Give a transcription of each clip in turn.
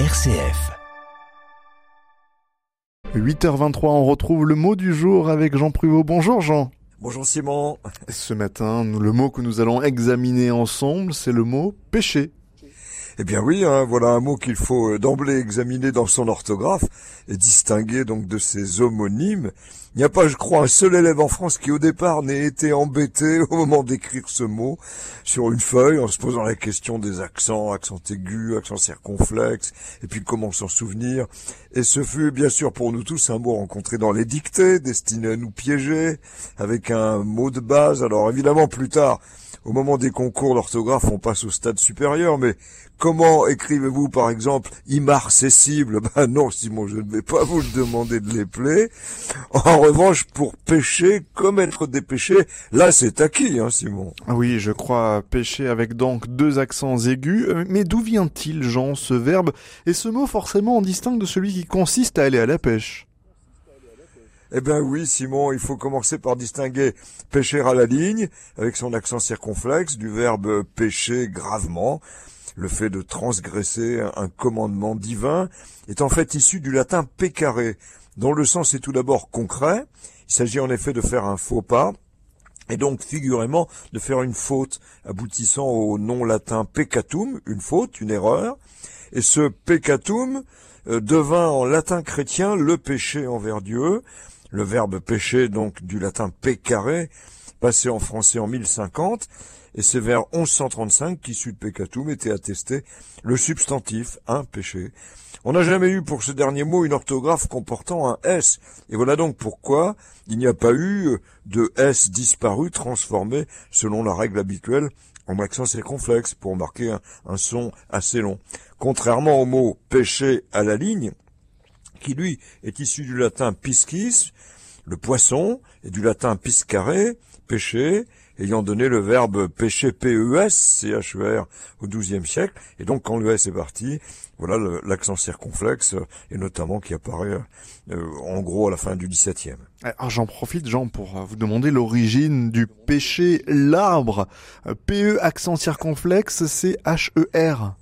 RCF. 8h23, on retrouve le mot du jour avec Jean Pruvot. Bonjour Jean. Bonjour Simon. Ce matin, le mot que nous allons examiner ensemble, c'est le mot péché. Eh bien oui, hein, voilà un mot qu'il faut euh, d'emblée examiner dans son orthographe et distinguer donc de ses homonymes. Il n'y a pas, je crois, un seul élève en France qui au départ n'ait été embêté au moment d'écrire ce mot sur une feuille en se posant la question des accents, accent aigu, accent circonflexe, et puis comment s'en souvenir. Et ce fut bien sûr pour nous tous un mot rencontré dans les dictées, destiné à nous piéger, avec un mot de base. Alors évidemment plus tard, au moment des concours d'orthographe, on passe au stade supérieur, mais comment écrivez-vous par exemple immarcessible Ben non, Simon, je ne vais pas vous le demander de l'épeler. En revanche, pour pécher, commettre des péchés, là c'est acquis, hein, Simon. Ah oui, je crois pécher avec donc deux accents aigus. Euh, mais d'où vient-il, Jean, ce verbe? Et ce mot forcément en distingue de celui qui consiste à aller à la pêche eh bien oui, Simon, il faut commencer par distinguer pêcher à la ligne, avec son accent circonflexe, du verbe pécher gravement. Le fait de transgresser un commandement divin est en fait issu du latin peccare, dont le sens est tout d'abord concret. Il s'agit en effet de faire un faux pas, et donc figurément de faire une faute aboutissant au nom latin peccatum, une faute, une erreur. Et ce peccatum euh, devint en latin chrétien le péché envers Dieu, le verbe pécher, donc du latin peccare, passé en français en 1050, et c'est vers 1135 qu'issu de peccatum était attesté le substantif, un péché. On n'a jamais eu pour ce dernier mot une orthographe comportant un S, et voilà donc pourquoi il n'y a pas eu de S disparu transformé selon la règle habituelle en accent circonflexe pour marquer un son assez long. Contrairement au mot péché à la ligne, qui lui est issu du latin piscis, le poisson, et du latin piscare, péché, ayant donné le verbe péché, P-E-S, C-H-E-R, au XIIe siècle. Et donc, quand le S est parti, voilà l'accent circonflexe, et notamment qui apparaît euh, en gros à la fin du XVIIe. Alors j'en profite, Jean, pour euh, vous demander l'origine du péché l'arbre. Euh, P-E accent circonflexe, C-H-E-R.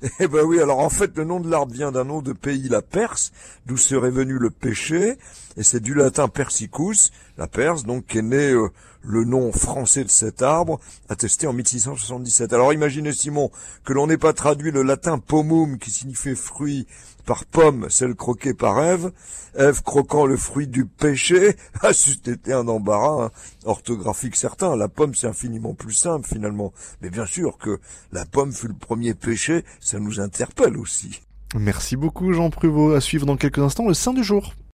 Eh ben oui, alors en fait, le nom de l'arbre vient d'un nom de pays, la Perse, d'où serait venu le péché, et c'est du latin persicus, la Perse, donc qui est né euh, le nom français de cet arbre, attesté en 1677. Alors imaginez, Simon, que l'on n'ait pas traduit le latin pomum, qui signifie fruit, par pomme, celle croquée par Ève, Ève croquant le fruit du péché, ah, c'était un embarras hein, orthographique certain. La pomme, c'est infiniment plus simple finalement. Mais bien sûr que la pomme fut le premier péché, ça nous interpelle aussi. Merci beaucoup Jean Pruvot. À suivre dans quelques instants le Saint du jour.